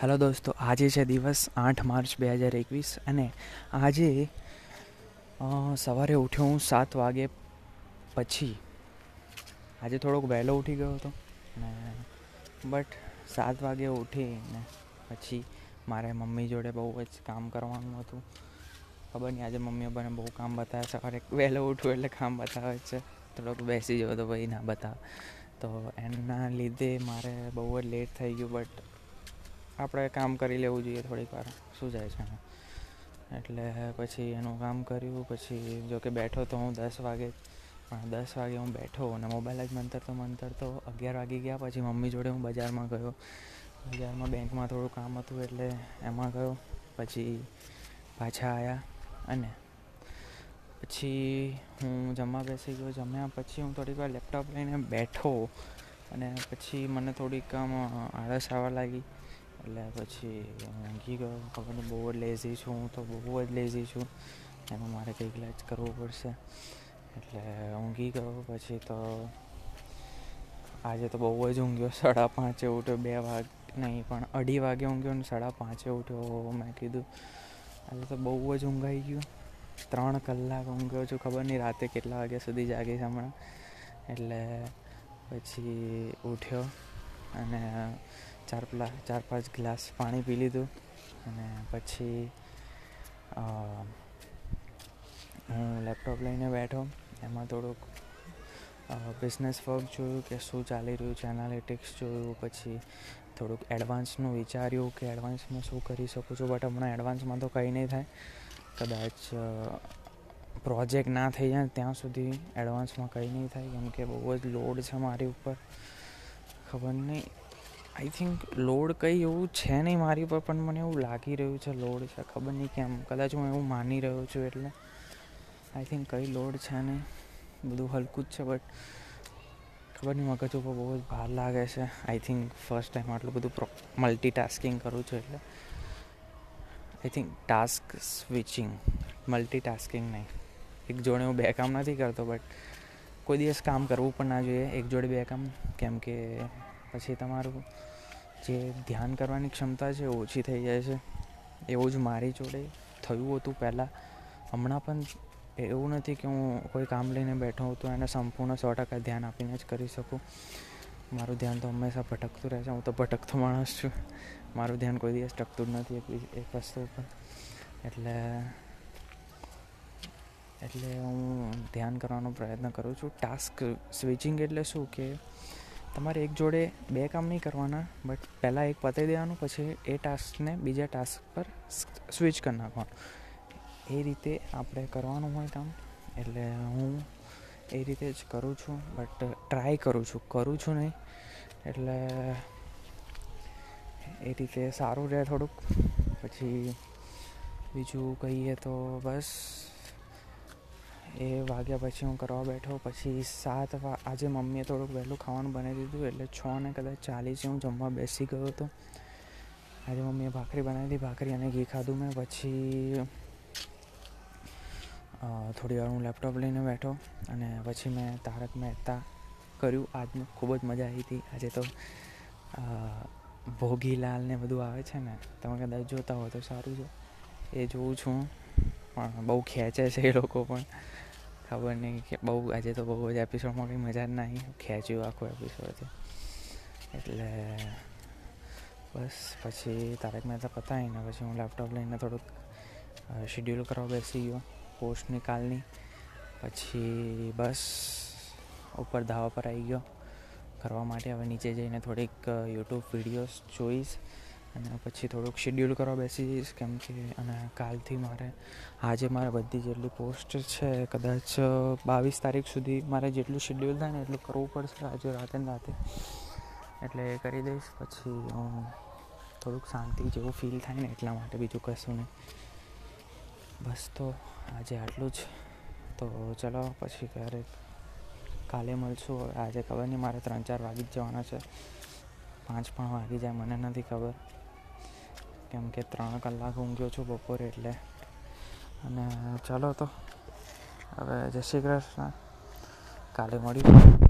Hello દોસ્તો, આજે છે દિવસ આઠ માર્ચ બે હજાર એકવીસ અને આજે સવારે ઉઠ્યો હું સાત વાગે પછી. આજે થોડોક વહેલો ઉઠી ગયો હતો ને, બટ સાત વાગે ઉઠીને પછી મારે મમ્મી જોડે બહુ જ કામ કરવાનું હતું. ખબર નહીં, આજે મમ્મી પપ્પાને બહુ કામ બતાવે, સવારે વહેલો ઉઠવું એટલે કામ બતાવે છે. થોડોક બેસી જવો તો ભાઈ ના બતાવે. તો એના લીધે મારે બહુ જ લેટ થઈ ગયું, બટ આપણે કામ કરી લેવું જોઈએ થોડીક વાર શું જાય છે. એટલે પછી એનું કામ કર્યું, પછી જો કે બેઠો તો હું દસ વાગે, પણ દસ વાગે હું બેઠો અને મોબાઈલ જ મંતરતો મંતરતો અગિયાર વાગી ગયા, પછી મમ્મી જોડે હું બજારમાં ગયો. બજારમાં બેંકમાં થોડું કામ હતું એટલે એમાં ગયો, પછી પાછા આવ્યા અને પછી હું જમવા બેસી ગયો. જમ્યા પછી હું થોડીક વાર લેપટોપ લઈને બેઠો અને પછી મને થોડીક આમ આળસ આવવા લાગી. એટલે પછી ઊંઘી ગયો. ખબર નહીં, બહુ જ લેઝી છું હું તો, બહુ જ લેઝી છું. એમાં મારે કંઈક જ કરવું પડશે. એટલે ઊંઘી ગયો. પછી તો આજે તો બહુ જ ઊંઘ્યો. સાડા પાંચે ઉઠ્યો, બે વાગ, નહીં, પણ અઢી વાગે ઊંઘ્યો ને સાડા પાંચે ઉઠ્યો, મેં કીધું. આજે તો બહુ જ ઊંઘાઈ ગયું. ત્રણ કલાક ઊંઘ્યો છું. ખબર નહીં, રાતે કેટલા વાગ્યા સુધી જાગીશ હમણાં. એટલે પછી ઉઠ્યો અને ચાર પેલા, ચાર પાંચ ગ્લાસ પાણી પી લીધું અને પછી હું લેપટોપ લઈને બેઠો. એમાં થોડુંક બિઝનેસ વર્ક જોયું કે શું ચાલી રહ્યું છે એનાલિટિક્સ જોયું, પછી થોડુંક એડવાન્સનું વિચાર્યું કે એડવાન્સમાં શું કરી શકું છું બટ હમણાં એડવાન્સમાં તો કંઈ નહીં થાય. કદાચ પ્રોજેક્ટ ના થઈ જાય ત્યાં સુધી એડવાન્સમાં કંઈ નહીં થાય, કેમ કે બહુ જ લોડ છે મારી ઉપર. ખબર નહીં. આઈ થિંક લોડ કંઈ એવું છે નહીં મારી પર પણ મને એવું લાગી રહ્યું છે લોડ છે. ખબર નહીં કેમ. કદાચ હું એવું માની રહ્યો છું એટલે. આઈ થિંક કંઈ લોડ છે નહીં. બધું હલકું જ છે બટ ખબર નહીં, મગજ ઉપર બહુ જ ભાર લાગે છે. આઈ થિંક ફર્સ્ટ ટાઈમ આટલું બધું મલ્ટી ટાસ્કિંગ કરું છું એટલે. I think task switching multi tasking નહીં. એક જોડે હું બે કામ નથી કરતો બટ કોઈ દિવસ કામ કરવું પણ ના જોઈએ. એક જોડે બે કામ, કેમ કે પછી તમારું જે ધ્યાન કરવાની ક્ષમતા છે, ઓછી થઈ જાય છે. એવું જ મારી જોડે થયું હતું પહેલાં. હમણાં પણ એવું નથી કે હું કોઈ કામ લઈને બેઠો હોઉં તો એને સંપૂર્ણ સો ટકા ધ્યાન આપીને જ કરી શકું. મારું ધ્યાન તો હંમેશા ભટકતું રહે છે. હું તો ભટકતો માણસ છું. મારું ધ્યાન કોઈ દિવસ ટકતું જ નથી એક વસ્તુ ઉપર. એટલે એટલે હું ધ્યાન કરવાનો પ્રયત્ન કરું છું. ટાસ્ક સ્વિચિંગ એટલે શું? કે તમારે એક જોડે બે કામ નહીં કરવાના બટ પહેલાં એક પતાવી દેવાનું, પછી એ ટાસ્કને બીજા ટાસ્ક પર સ્વિચ કરી નાખવાનું. એ રીતે આપણે કરવાનું હોય કામ, એટલે હું એ રીતે જ કરું છું બટ ટ્રાય કરું છું. કરું છું નહીં, એટલે એ રીતે સારું રહે થોડુંક. પછી બીજું કહીએ તો બસ એ વાગ્યા પછી હું કરવા બેઠો, પછી સાત આજે મમ્મીએ થોડુંક વહેલું ખાવાનું બનાવી દીધું, એટલે છ ને કદાચ ચાલીસે હું જમવા બેસી ગયો હતો. આજે મમ્મીએ ભાખરી બનાવી હતી, ભાખરી અને ઘી ખાધું મેં, પછી થોડી વાર હું લેપટોપ લઈને બેઠો અને પછી મેં તારક મહેતા કર્યું. આજનું ખૂબ જ મજા આવી હતી. આજે તો ભોગીલાલ ને બધું આવે છે ને, તમે કદાચ જોતા હો તો સારું છે. એ જોઉં છું, પણ બહુ ખેંચે છે એ લોકો પણ. ખબર નહીં કે બહુ, આજે તો બહુ જ એપિસોડમાં કંઈ મજા જ નહીં ખેંચ્યું આખું એપિસોડ એટલે બસ, પછી તારક મહેતા પતાવીને પછી હું લેપટોપ લઈને થોડુંક શેડ્યુલ કરવા બેસી ગયો પોસ્ટની કાલની પછી બસ, ઉપર ધાવા પર આવી ગયો. કરવા માટે હવે નીચે જઈને થોડીક યુટ્યુબ વિડીયોઝ જોઈશ. અને પછી થોડુંક શેડ્યુલ કરવા બેસી જઈશ કેમ કે અને કાલથી મારે, આજે મારે બધી જેટલી પોસ્ટ છે, કદાચ બાવીસ તારીખ સુધી મારે જેટલું શેડ્યુલ થાય ને એટલું કરવું પડશે, આજે રાતે ને રાતે. એટલે એ કરી દઈશ, પછી થોડુંક શાંતિ જેવું ફીલ થાય ને એટલા માટે બીજું કશું નહીં. બસ તો આજે આટલું જ. તો ચલો, પછી ક્યારેક કાલે મળશું. આજે ખબર નહીં, મારે ત્રણ ચાર વાગી જ જવાના છે. પાંચ પણ વાગી જાય, મને નથી ખબર. કેમ કે ત્રણ કલાક ઊંઘ્યો છું બપોરે એટલે. અને ચાલો તો, હવે જય શ્રી કૃષ્ણ. કાલે મળીશું.